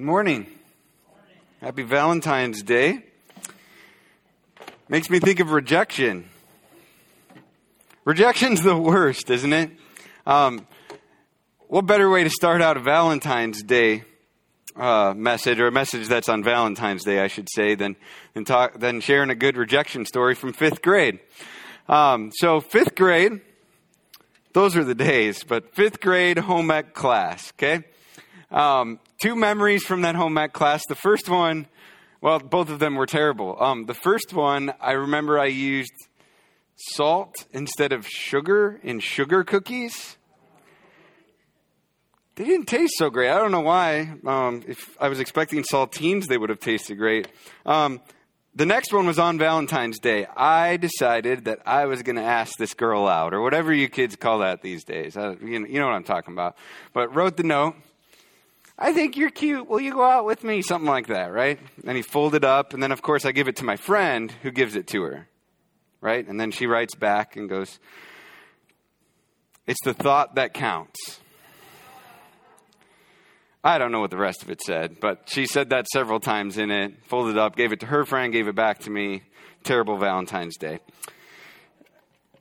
Good morning. Happy Valentine's Day. Makes me think of rejection. Rejection's the worst, isn't it? Um, what better way to start out a Valentine's Day uh, message, or a message that's on Valentine's Day, I should say, than than, talk, than sharing a good rejection story from fifth grade. Um, so fifth grade, those are the days, but fifth grade home ec class. Okay, um, two memories from that home ec class. The first one, well, both of them were terrible. Um, the first one, I remember I used salt instead of sugar in sugar cookies. They didn't taste so great. I don't know why. Um, if I was expecting saltines, they would have tasted great. Um, the next one was on Valentine's Day. I decided that I was going to ask this girl out, or whatever you kids call that these days. I, you, know, you know what I'm talking about. But wrote the note. I think you're cute. Will you go out with me? Something like that, right? And he folded up, and then of course I give it to my friend who gives it to her, right? And then she writes back and goes, It's the thought that counts. I don't know what the rest of it said, but she said that several times in it, folded up, gave it to her friend, gave it back to me. Terrible Valentine's Day.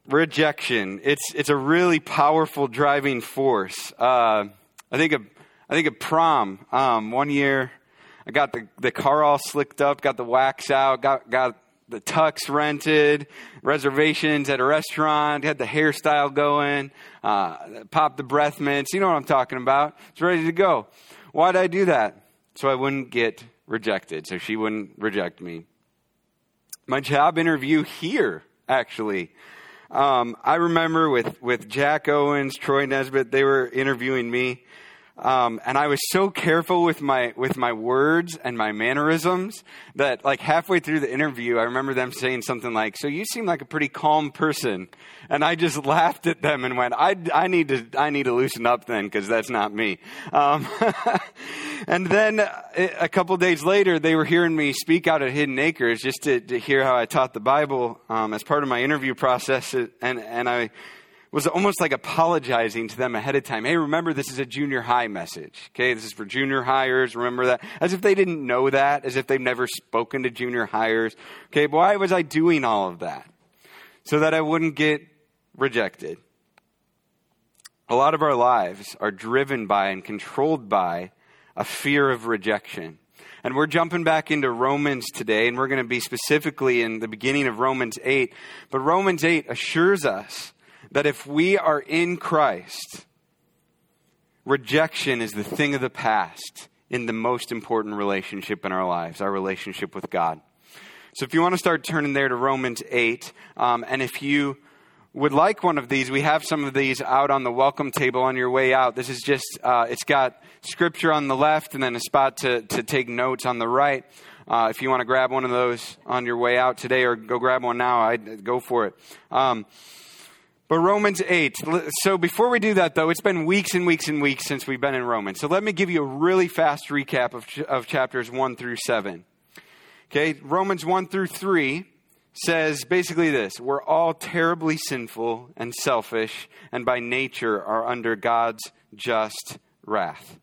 Rejection. It's, it's a really powerful driving force. Uh, I think of I think of prom. Um, one year, I got the, the car all slicked up, got the wax out, got, got the tux rented, reservations at a restaurant, had the hairstyle going, uh, popped the breath mints. You know what I'm talking about. It's ready to go. Why did I do that? So I wouldn't get rejected, so she wouldn't reject me. My job interview here, actually. Um, I remember with, with Jack Owens, Troy Nesbitt, they were interviewing me. Um, and I was so careful with my with my words and my mannerisms that like halfway through the interview, I remember them saying something like, "So you seem like a pretty calm person," and I just laughed at them and went, "I, I need to I need to loosen up then because that's not me." Um, and then uh, a couple days later, they were hearing me speak out at Hidden Acres just to, to hear how I taught the Bible um, as part of my interview process, and and I was almost like apologizing to them ahead of time. Hey, remember this is a junior high message. Okay, this is for junior highers. Remember that. As if they didn't know that, as if they've never spoken to junior highers. Okay, why was I doing all of that? So that I wouldn't get rejected. A lot of our lives are driven by and controlled by a fear of rejection. And we're jumping back into Romans today, and we're going to be specifically in the beginning of Romans 8. But Romans 8 assures us that if we are in Christ, rejection is the thing of the past in the most important relationship in our lives, our relationship with God. So if you want to start turning there to Romans 8, um, and if you would like one of these, we have some of these out on the welcome table on your way out. This is just, uh, it's got scripture on the left and then a spot to, to take notes on the right. Uh, if you want to grab one of those on your way out today or go grab one now, I'd go for it. Um, but Romans 8. So before we do that, though, it's been weeks and weeks and weeks since we've been in Romans. So let me give you a really fast recap of, of chapters 1 through 7. Okay, Romans 1 through 3 says basically this We're all terribly sinful and selfish, and by nature are under God's just wrath.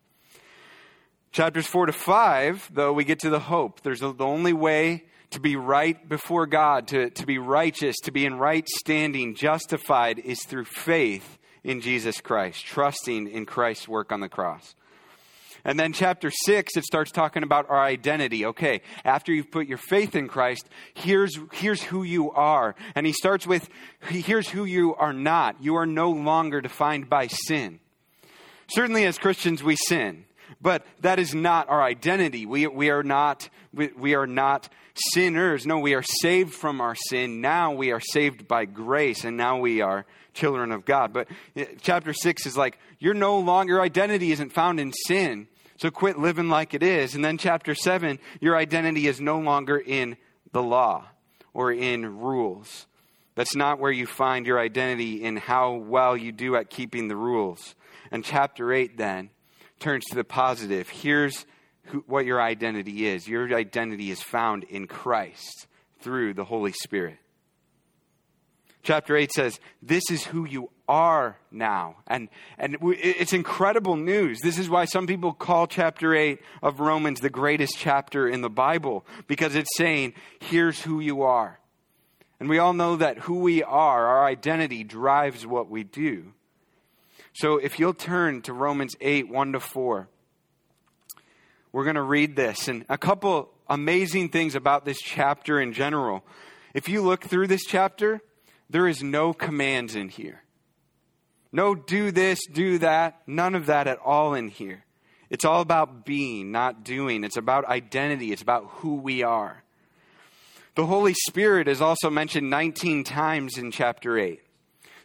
Chapters 4 to 5, though, we get to the hope. There's the only way to be right before God, to, to be righteous, to be in right standing, justified, is through faith in Jesus Christ, trusting in Christ's work on the cross. And then chapter 6, it starts talking about our identity. Okay, after you've put your faith in Christ, here's, here's who you are. And he starts with, here's who you are not. You are no longer defined by sin. Certainly, as Christians, we sin, but that is not our identity. We, we, are, not, we, we are not sinners. No, we are saved from our sin. Now we are saved by grace, and now we are children of God. But eh, chapter 6 is like, you're no longer, your identity isn't found in sin. So quit living like it is. And then chapter 7, your identity is no longer in the law or in rules. That's not where you find your identity in how well you do at keeping the rules. And chapter 8 then turns to the positive. Here's who, what your identity is. Your identity is found in Christ through the Holy Spirit. Chapter 8 says, This is who you are now. And, and it's incredible news. This is why some people call chapter 8 of Romans the greatest chapter in the Bible, because it's saying, Here's who you are. And we all know that who we are, our identity, drives what we do. So if you'll turn to Romans 8 1 to 4, we're going to read this. And a couple amazing things about this chapter in general. If you look through this chapter, there is no commands in here. No do this, do that, none of that at all in here. It's all about being, not doing. It's about identity, it's about who we are. The Holy Spirit is also mentioned 19 times in chapter 8.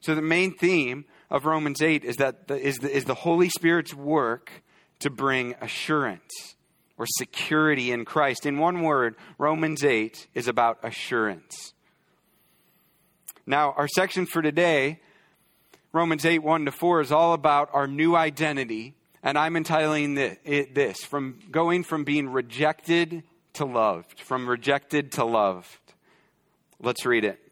So the main theme of Romans 8 is that the, is, the, is the Holy Spirit's work to bring assurance or security in Christ. In one word, Romans 8 is about assurance. Now, our section for today, Romans 8 1 to 4, is all about our new identity. And I'm entitling it this from going from being rejected to loved, from rejected to loved. Let's read it.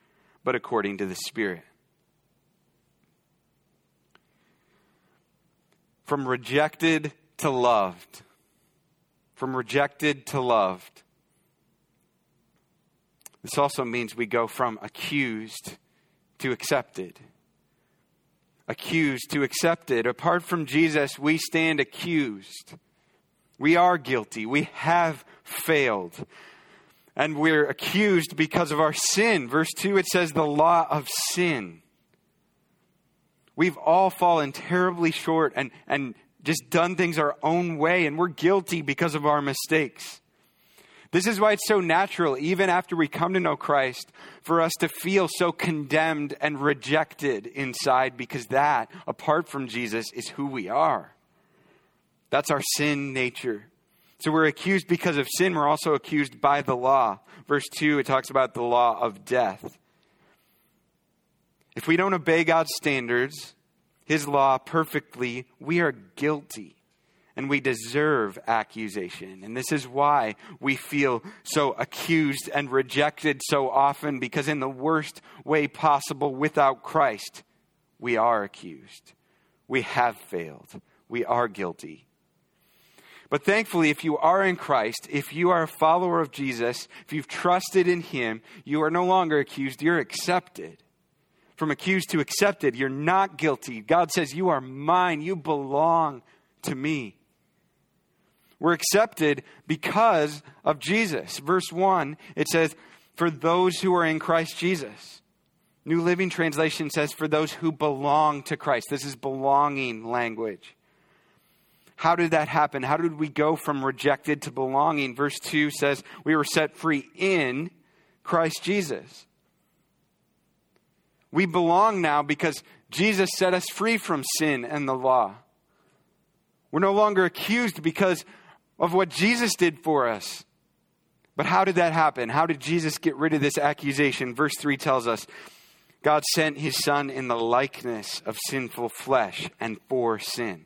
but according to the Spirit. From rejected to loved. From rejected to loved. This also means we go from accused to accepted. Accused to accepted. Apart from Jesus, we stand accused. We are guilty. We have failed. And we're accused because of our sin. Verse 2, it says the law of sin. We've all fallen terribly short and, and just done things our own way, and we're guilty because of our mistakes. This is why it's so natural, even after we come to know Christ, for us to feel so condemned and rejected inside, because that, apart from Jesus, is who we are. That's our sin nature. So we're accused because of sin. We're also accused by the law. Verse 2, it talks about the law of death. If we don't obey God's standards, His law perfectly, we are guilty and we deserve accusation. And this is why we feel so accused and rejected so often, because in the worst way possible, without Christ, we are accused. We have failed. We are guilty. But thankfully, if you are in Christ, if you are a follower of Jesus, if you've trusted in Him, you are no longer accused, you're accepted. From accused to accepted, you're not guilty. God says, You are mine, you belong to me. We're accepted because of Jesus. Verse 1, it says, For those who are in Christ Jesus. New Living Translation says, For those who belong to Christ. This is belonging language. How did that happen? How did we go from rejected to belonging? Verse 2 says, We were set free in Christ Jesus. We belong now because Jesus set us free from sin and the law. We're no longer accused because of what Jesus did for us. But how did that happen? How did Jesus get rid of this accusation? Verse 3 tells us God sent his Son in the likeness of sinful flesh and for sin.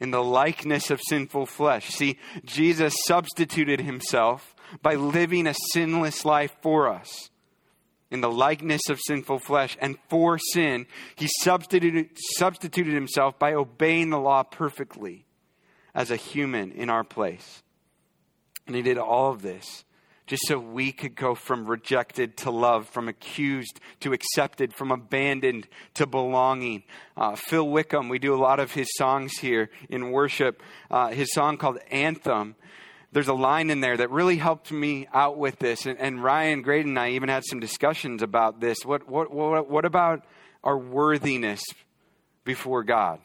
In the likeness of sinful flesh. See, Jesus substituted himself by living a sinless life for us. In the likeness of sinful flesh and for sin, he substituted, substituted himself by obeying the law perfectly as a human in our place. And he did all of this just so we could go from rejected to love, from accused to accepted, from abandoned to belonging. Uh, Phil Wickham, we do a lot of his songs here in worship. Uh, his song called Anthem. There's a line in there that really helped me out with this. And, and Ryan Graydon and I even had some discussions about this. What, what, what, what about our worthiness before God?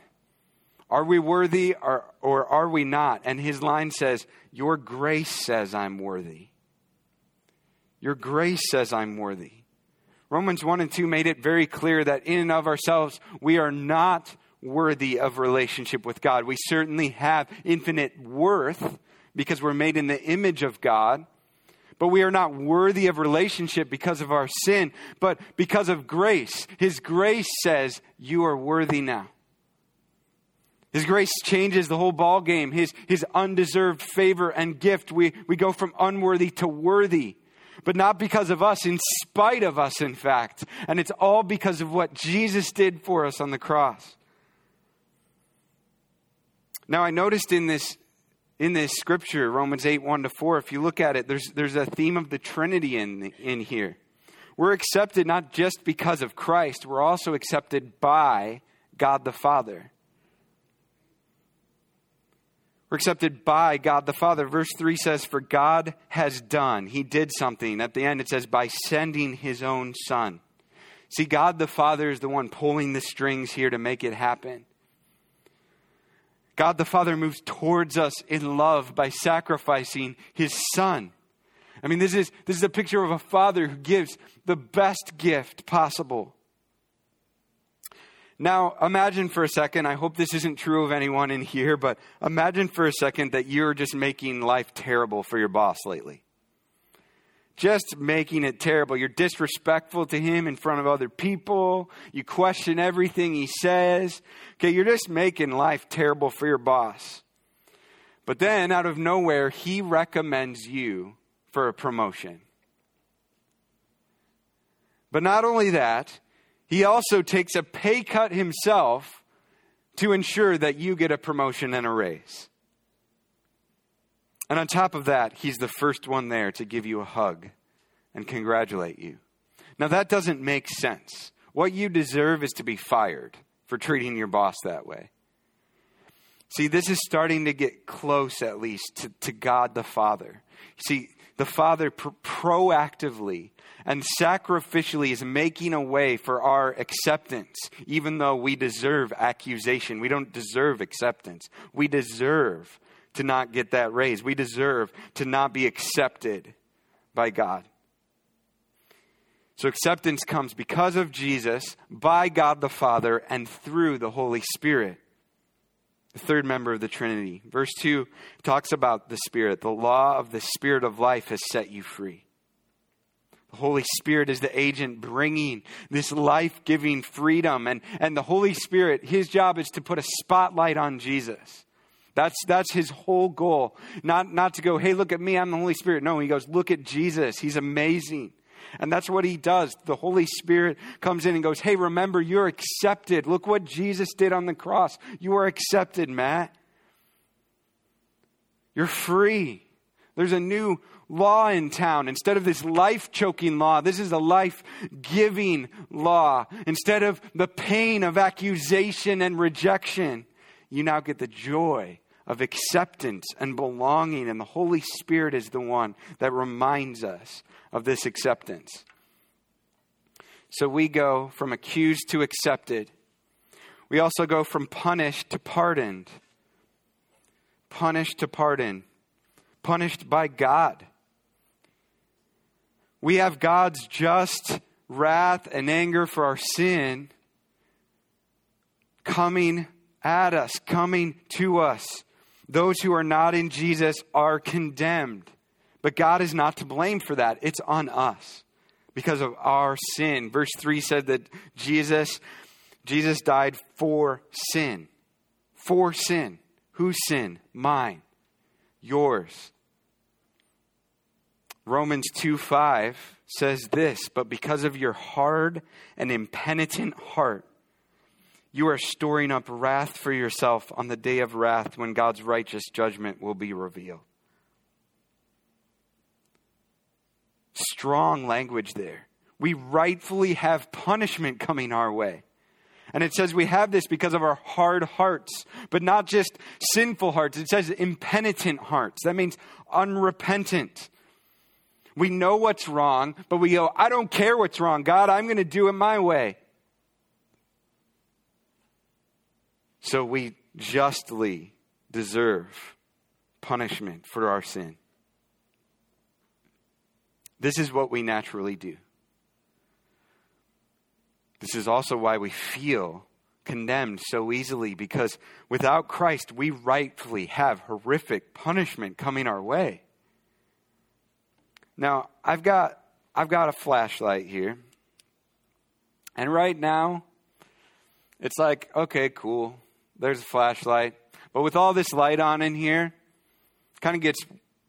Are we worthy or, or are we not? And his line says, Your grace says I'm worthy. Your grace says I'm worthy. Romans 1 and 2 made it very clear that in and of ourselves, we are not worthy of relationship with God. We certainly have infinite worth because we're made in the image of God. But we are not worthy of relationship because of our sin, but because of grace. His grace says, You are worthy now. His grace changes the whole ball game. His, his undeserved favor and gift. We, we go from unworthy to worthy. But not because of us, in spite of us, in fact. And it's all because of what Jesus did for us on the cross. Now, I noticed in this in this scripture, Romans 8, 1 to 4, if you look at it, there's, there's a theme of the Trinity in, in here. We're accepted not just because of Christ, we're also accepted by God the Father. Accepted by God the Father. Verse 3 says, For God has done, He did something. At the end, it says, by sending His own Son. See, God the Father is the one pulling the strings here to make it happen. God the Father moves towards us in love by sacrificing his son. I mean, this is, this is a picture of a father who gives the best gift possible. Now, imagine for a second, I hope this isn't true of anyone in here, but imagine for a second that you're just making life terrible for your boss lately just making it terrible. You're disrespectful to him in front of other people. You question everything he says. Okay, you're just making life terrible for your boss. But then, out of nowhere, he recommends you for a promotion. But not only that, he also takes a pay cut himself to ensure that you get a promotion and a raise. And on top of that, he's the first one there to give you a hug and congratulate you. Now, that doesn't make sense. What you deserve is to be fired for treating your boss that way. See, this is starting to get close, at least, to, to God the Father. See, the Father pr- proactively and sacrificially is making a way for our acceptance, even though we deserve accusation. We don't deserve acceptance. We deserve to not get that raise. We deserve to not be accepted by God. So acceptance comes because of Jesus, by God the Father, and through the Holy Spirit, the third member of the Trinity. Verse 2 talks about the Spirit. The law of the Spirit of life has set you free. The Holy Spirit is the agent bringing this life giving freedom. And, and the Holy Spirit, his job is to put a spotlight on Jesus. That's, that's his whole goal. Not, not to go, hey, look at me, I'm the Holy Spirit. No, he goes, look at Jesus. He's amazing. And that's what he does. The Holy Spirit comes in and goes, hey, remember, you're accepted. Look what Jesus did on the cross. You are accepted, Matt. You're free. There's a new law in town. Instead of this life choking law, this is a life giving law. Instead of the pain of accusation and rejection, you now get the joy of acceptance and belonging, and the Holy Spirit is the one that reminds us of this acceptance. So we go from accused to accepted. We also go from punished to pardoned. Punished to pardon. Punished by God. We have God's just wrath and anger for our sin coming at us, coming to us. Those who are not in Jesus are condemned. But God is not to blame for that. It's on us because of our sin. Verse 3 said that Jesus Jesus died for sin. For sin. Whose sin? Mine. Yours. Romans 2 5 says this, but because of your hard and impenitent heart, you are storing up wrath for yourself on the day of wrath when God's righteous judgment will be revealed. Strong language there. We rightfully have punishment coming our way. And it says we have this because of our hard hearts, but not just sinful hearts. It says impenitent hearts. That means unrepentant. We know what's wrong, but we go, I don't care what's wrong. God, I'm going to do it my way. So we justly deserve punishment for our sin. This is what we naturally do. This is also why we feel condemned so easily because without Christ, we rightfully have horrific punishment coming our way. Now, I've got, I've got a flashlight here. And right now, it's like, okay, cool. There's a flashlight. But with all this light on in here, it kind of gets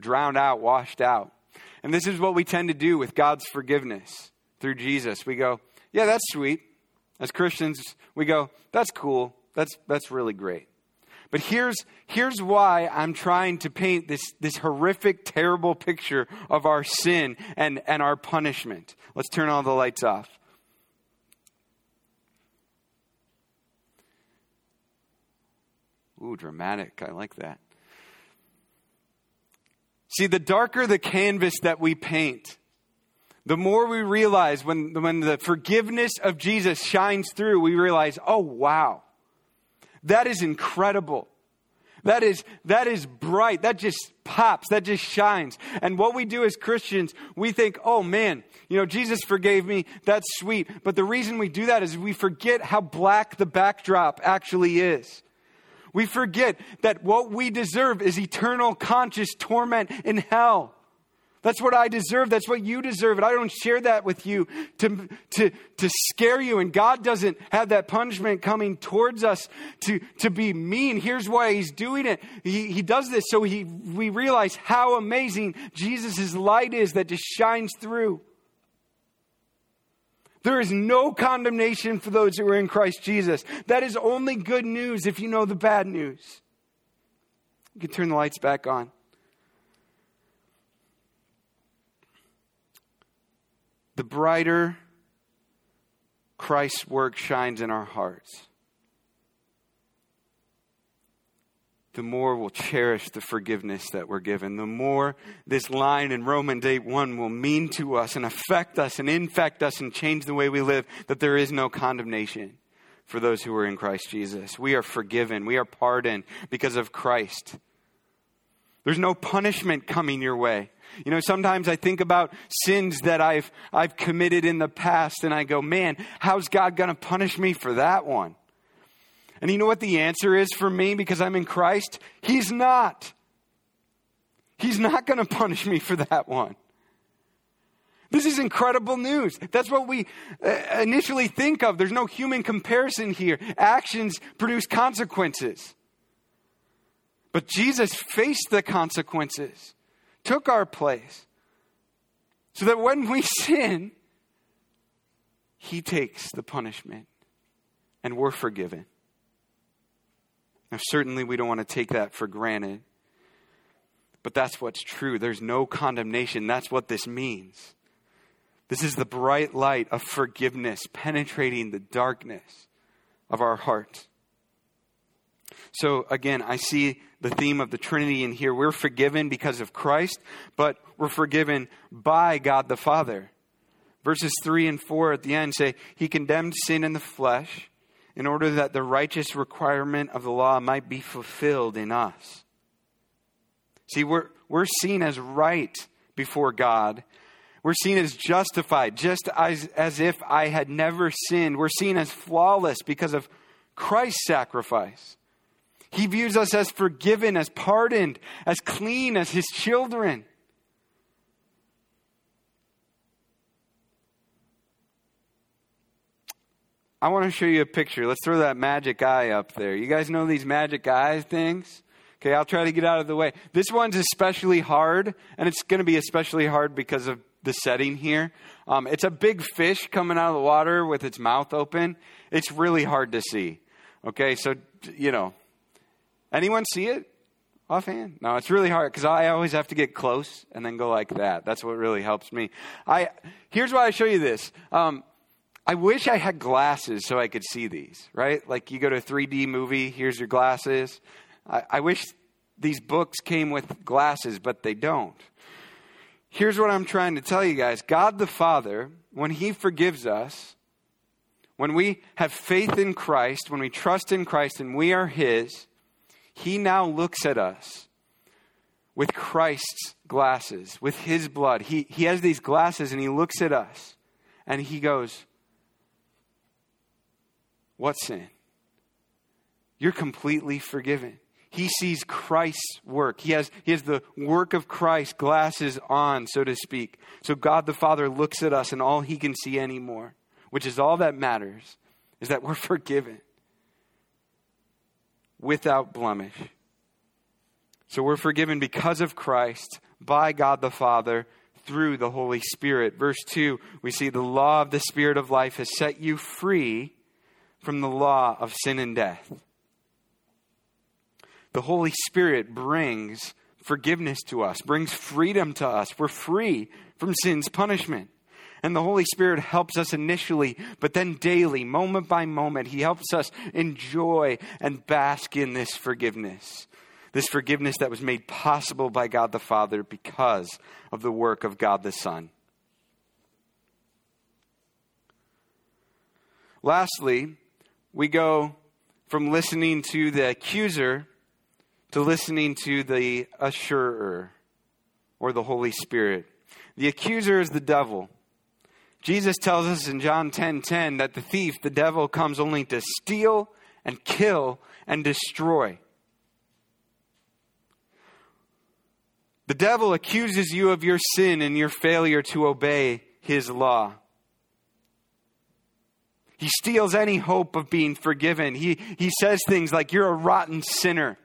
drowned out, washed out. And this is what we tend to do with God's forgiveness through Jesus. We go, yeah, that's sweet. As Christians, we go, that's cool. That's, that's really great. But here's, here's why I'm trying to paint this, this horrific, terrible picture of our sin and, and our punishment. Let's turn all the lights off. Ooh, dramatic. I like that. See, the darker the canvas that we paint, the more we realize when, when the forgiveness of Jesus shines through, we realize, oh, wow, that is incredible. That is, that is bright. That just pops. That just shines. And what we do as Christians, we think, oh man, you know, Jesus forgave me. That's sweet. But the reason we do that is we forget how black the backdrop actually is. We forget that what we deserve is eternal conscious torment in hell. That's what I deserve. That's what you deserve. And I don't share that with you to, to, to scare you. And God doesn't have that punishment coming towards us to, to be mean. Here's why He's doing it. He, he does this so he, we realize how amazing Jesus' light is that just shines through. There is no condemnation for those who are in Christ Jesus. That is only good news if you know the bad news. You can turn the lights back on. The brighter Christ's work shines in our hearts, the more we'll cherish the forgiveness that we're given. The more this line in Romans 8 1 will mean to us and affect us and infect us and change the way we live, that there is no condemnation for those who are in Christ Jesus. We are forgiven, we are pardoned because of Christ. There's no punishment coming your way. You know, sometimes I think about sins that I've, I've committed in the past and I go, man, how's God going to punish me for that one? And you know what the answer is for me because I'm in Christ? He's not. He's not going to punish me for that one. This is incredible news. That's what we uh, initially think of. There's no human comparison here. Actions produce consequences. But Jesus faced the consequences took our place. So that when we sin, He takes the punishment and we're forgiven. Now, certainly we don't want to take that for granted, but that's what's true. There's no condemnation. That's what this means. This is the bright light of forgiveness penetrating the darkness of our heart. So again, I see the theme of the Trinity in here. We're forgiven because of Christ, but we're forgiven by God the Father. Verses 3 and 4 at the end say, He condemned sin in the flesh in order that the righteous requirement of the law might be fulfilled in us. See, we're, we're seen as right before God. We're seen as justified, just as, as if I had never sinned. We're seen as flawless because of Christ's sacrifice. He views us as forgiven, as pardoned, as clean as his children. I want to show you a picture. Let's throw that magic eye up there. You guys know these magic eye things? Okay, I'll try to get out of the way. This one's especially hard, and it's going to be especially hard because of the setting here. Um, it's a big fish coming out of the water with its mouth open. It's really hard to see. Okay, so, you know, Anyone see it offhand? No, it's really hard because I always have to get close and then go like that. That's what really helps me. I here's why I show you this. Um, I wish I had glasses so I could see these. Right? Like you go to a 3D movie. Here's your glasses. I, I wish these books came with glasses, but they don't. Here's what I'm trying to tell you guys God the Father, when He forgives us, when we have faith in Christ, when we trust in Christ and we are His, he now looks at us with Christ's glasses, with his blood. He, he has these glasses and he looks at us and he goes, What sin? You're completely forgiven. He sees Christ's work. He has, he has the work of Christ glasses on, so to speak. So God the Father looks at us and all he can see anymore, which is all that matters, is that we're forgiven without blemish. So we're forgiven because of Christ, by God the Father, through the Holy Spirit. Verse 2, we see the law of the Spirit of life has set you free from the law of sin and death. The Holy Spirit brings forgiveness to us, brings freedom to us. We're free from sin's punishment. And the Holy Spirit helps us initially, but then daily, moment by moment, He helps us enjoy and bask in this forgiveness. This forgiveness that was made possible by God the Father because of the work of God the Son. Lastly, we go from listening to the accuser to listening to the assurer or the Holy Spirit. The accuser is the devil. Jesus tells us in John 10:10 10, 10, that the thief, the devil comes only to steal and kill and destroy. The devil accuses you of your sin and your failure to obey his law. He steals any hope of being forgiven. He, he says things like, You're a rotten sinner.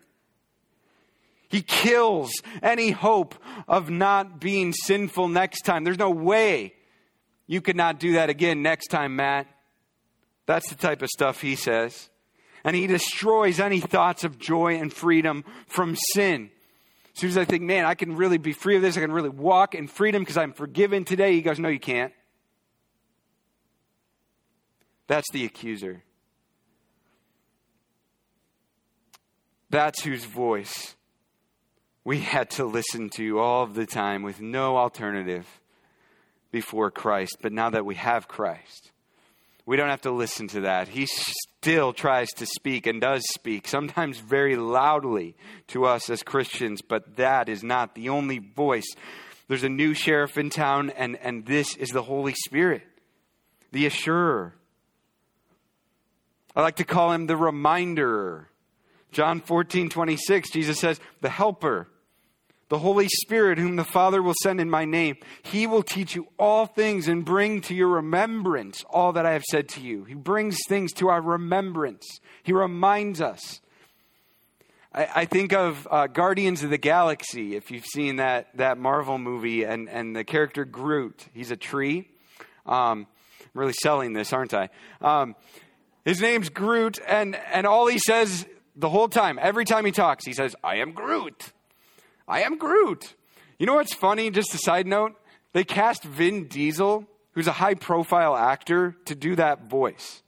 He kills any hope of not being sinful next time. There's no way you could not do that again next time, Matt. That's the type of stuff he says. And he destroys any thoughts of joy and freedom from sin. As soon as I think, man, I can really be free of this, I can really walk in freedom because I'm forgiven today, he goes, no, you can't. That's the accuser. That's whose voice we had to listen to all of the time with no alternative before Christ. But now that we have Christ, we don't have to listen to that. He still tries to speak and does speak, sometimes very loudly to us as Christians, but that is not the only voice. There's a new sheriff in town, and, and this is the Holy Spirit, the assurer. I like to call him the reminder. John 14, 26, Jesus says, The helper, the Holy Spirit, whom the Father will send in my name, he will teach you all things and bring to your remembrance all that I have said to you. He brings things to our remembrance, he reminds us. I, I think of uh, Guardians of the Galaxy, if you've seen that, that Marvel movie, and, and the character Groot. He's a tree. Um, I'm really selling this, aren't I? Um, his name's Groot, and, and all he says the whole time, every time he talks, he says, I am Groot. I am Groot. You know what's funny? Just a side note. They cast Vin Diesel, who's a high profile actor, to do that voice.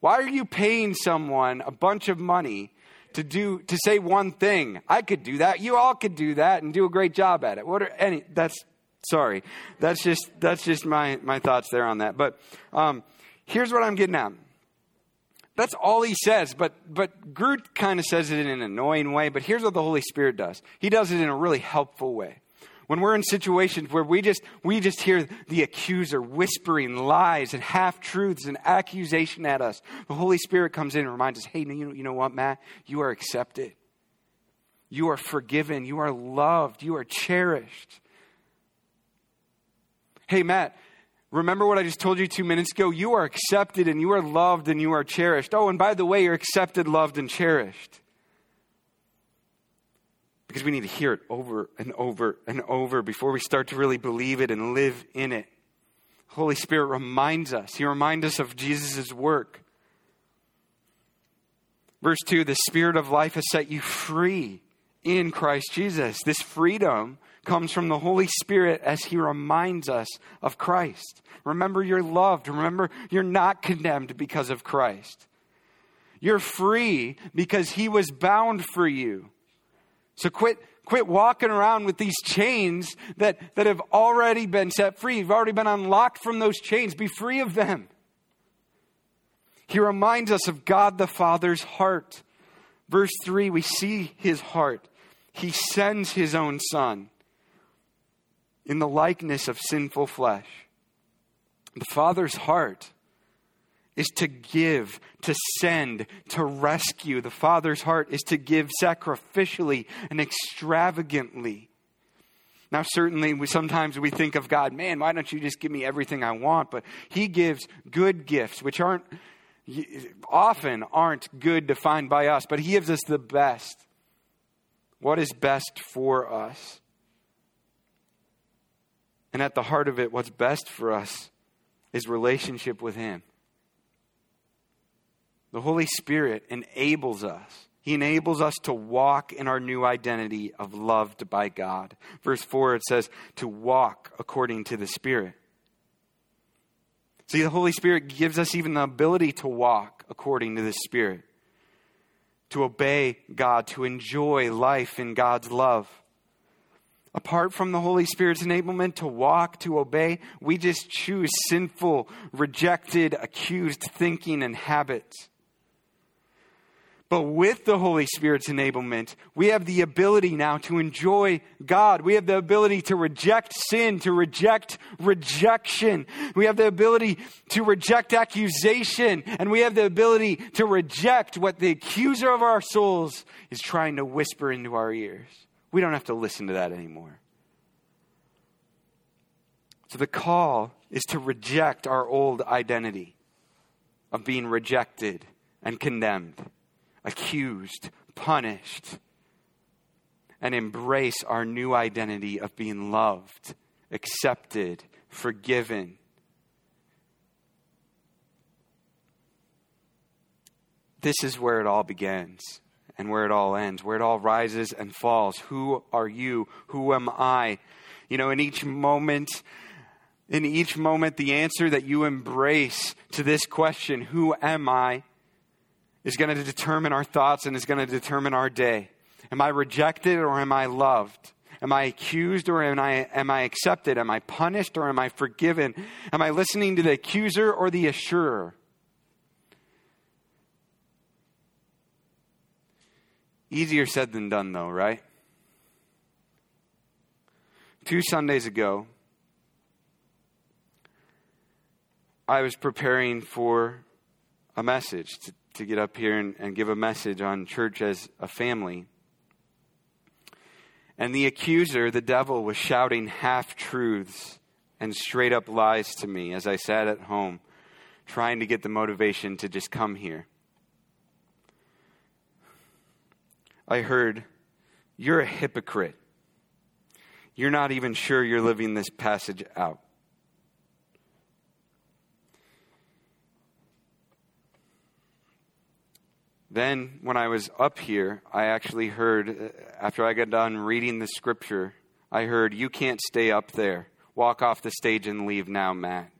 Why are you paying someone a bunch of money to do to say one thing? I could do that. You all could do that and do a great job at it. What are any that's sorry. That's just that's just my my thoughts there on that. But um, here's what I'm getting at. That's all he says, but, but Groot kind of says it in an annoying way, but here's what the Holy Spirit does. He does it in a really helpful way. When we're in situations where we just, we just hear the accuser whispering lies and half truths and accusation at us, the Holy Spirit comes in and reminds us hey, you know, you know what, Matt? You are accepted. You are forgiven. You are loved. You are cherished. Hey, Matt, Remember what I just told you two minutes ago? You are accepted and you are loved and you are cherished. Oh, and by the way, you're accepted, loved, and cherished. Because we need to hear it over and over and over before we start to really believe it and live in it. Holy Spirit reminds us. He reminds us of Jesus' work. Verse 2 The Spirit of life has set you free in Christ Jesus. This freedom comes from the Holy Spirit as He reminds us of Christ. Remember, you're loved. Remember, you're not condemned because of Christ. You're free because He was bound for you. So quit, quit walking around with these chains that, that have already been set free. You've already been unlocked from those chains. Be free of them. He reminds us of God the Father's heart. Verse 3, we see his heart. He sends his own son in the likeness of sinful flesh. The Father's heart is to give, to send, to rescue. The Father's heart is to give sacrificially and extravagantly. Now, certainly, we, sometimes we think of God, man, why don't you just give me everything I want? But He gives good gifts, which aren't often aren't good defined by us, but He gives us the best. What is best for us? And at the heart of it, what's best for us is relationship with Him. The Holy Spirit enables us. He enables us to walk in our new identity of loved by God. Verse 4, it says, to walk according to the Spirit. See, the Holy Spirit gives us even the ability to walk according to the Spirit, to obey God, to enjoy life in God's love. Apart from the Holy Spirit's enablement to walk, to obey, we just choose sinful, rejected, accused thinking and habits. But with the Holy Spirit's enablement, we have the ability now to enjoy God. We have the ability to reject sin, to reject rejection. We have the ability to reject accusation. And we have the ability to reject what the accuser of our souls is trying to whisper into our ears. We don't have to listen to that anymore. So the call is to reject our old identity of being rejected and condemned accused, punished, and embrace our new identity of being loved, accepted, forgiven. This is where it all begins and where it all ends, where it all rises and falls. Who are you? Who am I? You know, in each moment, in each moment, the answer that you embrace to this question, who am I, is going to determine our thoughts and is going to determine our day. Am I rejected or am I loved? Am I accused or am I, am I accepted? Am I punished or am I forgiven? Am I listening to the accuser or the assurer? Easier said than done, though, right? Two Sundays ago, I was preparing for a message to to get up here and, and give a message on church as a family. And the accuser, the devil, was shouting half truths and straight up lies to me as I sat at home trying to get the motivation to just come here. I heard, You're a hypocrite. You're not even sure you're living this passage out. Then, when I was up here, I actually heard, uh, after I got done reading the scripture, I heard, You can't stay up there. Walk off the stage and leave now, Matt.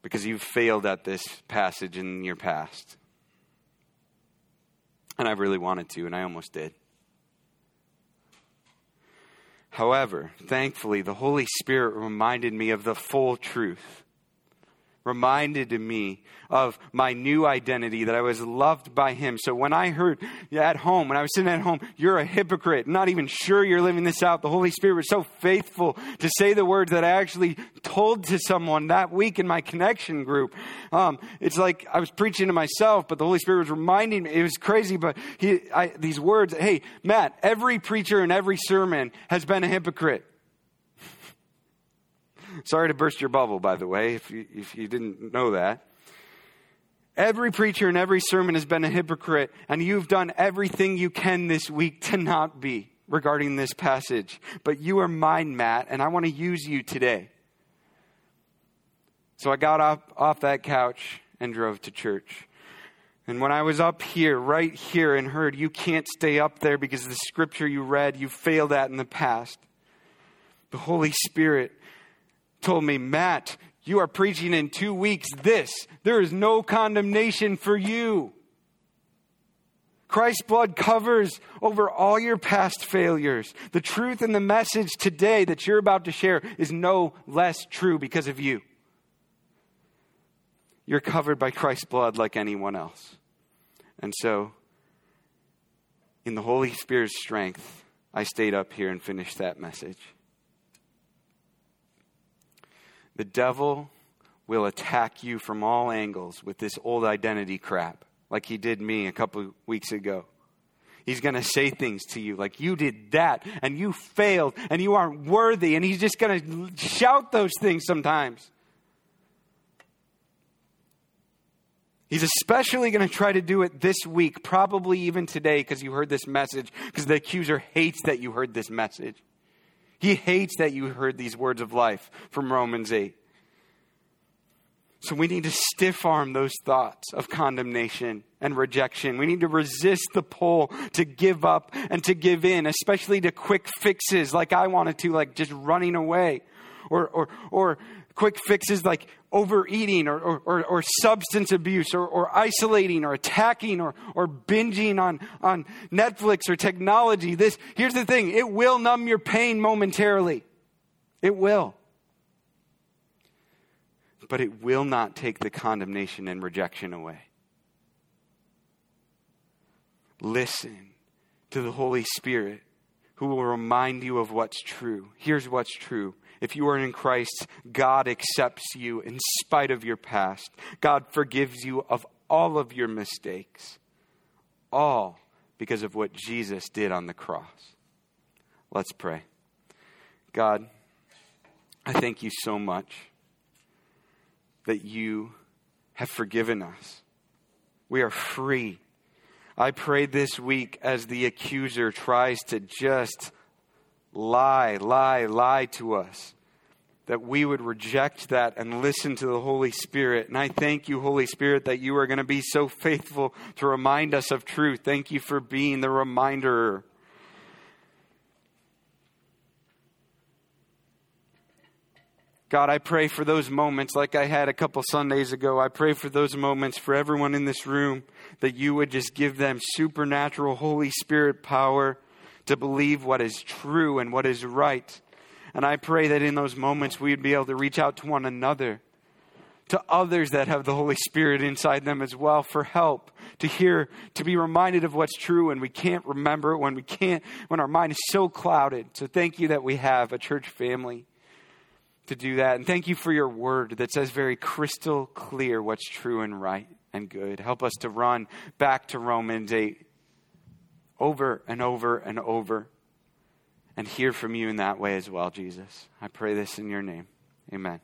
Because you've failed at this passage in your past. And I really wanted to, and I almost did. However, thankfully, the Holy Spirit reminded me of the full truth reminded me of my new identity, that I was loved by Him. So when I heard at home, when I was sitting at home, you're a hypocrite, not even sure you're living this out, the Holy Spirit was so faithful to say the words that I actually told to someone that week in my connection group. Um, it's like I was preaching to myself, but the Holy Spirit was reminding me. It was crazy, but he, I, these words, hey, Matt, every preacher in every sermon has been a hypocrite. Sorry to burst your bubble, by the way, if you, if you didn't know that. Every preacher in every sermon has been a hypocrite, and you've done everything you can this week to not be regarding this passage. But you are mine, Matt, and I want to use you today. So I got up off that couch and drove to church. And when I was up here, right here, and heard, you can't stay up there because the scripture you read, you failed at in the past, the Holy Spirit told me, Matt, you are preaching in two weeks this. There is no condemnation for you. Christ's blood covers over all your past failures. The truth and the message today that you're about to share is no less true because of you. You're covered by Christ's blood like anyone else. And so, in the Holy Spirit's strength, I stayed up here and finished that message. The devil will attack you from all angles with this old identity crap, like he did me a couple weeks ago. He's going to say things to you like, you did that, and you failed, and you aren't worthy, and he's just going to shout those things sometimes. He's especially going to try to do it this week, probably even today, because you heard this message, because the accuser hates that you heard this message. He hates that you heard these words of life from Romans 8. So we need to stiff arm those thoughts of condemnation and rejection. We need to resist the pull to give up and to give in, especially to quick fixes like I wanted to, like just running away. Or, or, or quick fixes like overeating or, or, or, or substance abuse or, or, isolating or attacking or, or binging on, on Netflix or technology. This, here's the thing it will numb your pain momentarily. It will. But it will not take the condemnation and rejection away. Listen to the Holy Spirit who will remind you of what's true. Here's what's true if you are in Christ, God accepts you in spite of your past. God forgives you of all of your mistakes, all because of what Jesus did on the cross. Let's pray. God, I thank you so much that you have forgiven us. We are free. I pray this week as the accuser tries to just lie, lie, lie to us, that we would reject that and listen to the Holy Spirit. And I thank you, Holy Spirit, that you are going to be so faithful to remind us of truth. Thank you for being the reminder. God, I pray for those moments like I had a couple Sundays ago. I pray for those moments for everyone in this room that you would just give them supernatural Holy Spirit power to believe what is true and what is right. And I pray that in those moments we'd be able to reach out to one another, to others that have the Holy Spirit inside them as well for help, to hear, to be reminded of what's true when we can't remember when we can't, when our mind is so clouded. So thank you that we have a church family to do that. And thank you for your word that says very crystal clear what's true and right and good. Help us to run back to Romans 8 over and over and over and hear from you in that way as well, Jesus. I pray this in your name. Amen.